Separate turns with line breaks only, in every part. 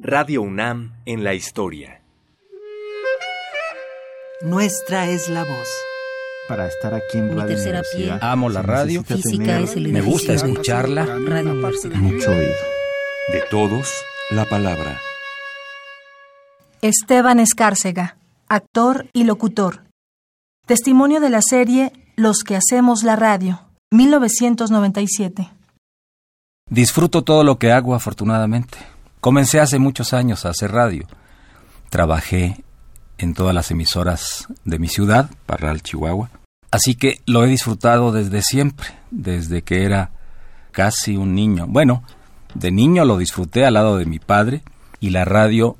Radio UNAM en la historia.
Nuestra es la voz.
Para estar aquí en
Mi
Radio
tercera
Universidad,
pie.
Amo la radio.
Física
tener
es el
Me gusta escucharla.
Radio Universidad.
mucho oído.
De todos, la palabra.
Esteban Escárcega, actor y locutor. Testimonio de la serie Los que hacemos la radio, 1997.
Disfruto todo lo que hago, afortunadamente. Comencé hace muchos años a hacer radio. Trabajé en todas las emisoras de mi ciudad, Parral, Chihuahua. Así que lo he disfrutado desde siempre, desde que era casi un niño. Bueno, de niño lo disfruté al lado de mi padre y la radio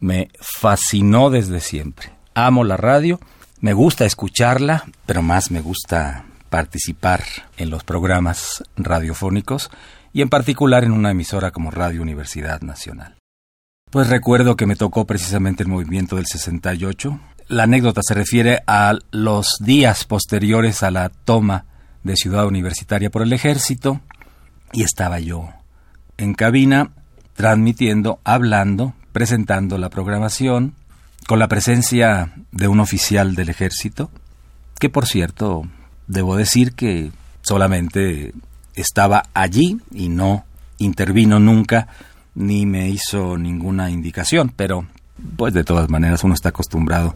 me fascinó desde siempre. Amo la radio, me gusta escucharla, pero más me gusta participar en los programas radiofónicos y en particular en una emisora como Radio Universidad Nacional. Pues recuerdo que me tocó precisamente el movimiento del 68. La anécdota se refiere a los días posteriores a la toma de Ciudad Universitaria por el ejército y estaba yo en cabina transmitiendo, hablando, presentando la programación con la presencia de un oficial del ejército que por cierto debo decir que solamente estaba allí y no intervino nunca ni me hizo ninguna indicación, pero pues de todas maneras uno está acostumbrado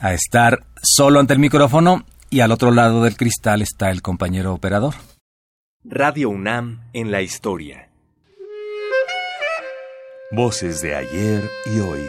a estar solo ante el micrófono y al otro lado del cristal está el compañero operador.
Radio UNAM en la historia. Voces de ayer y hoy.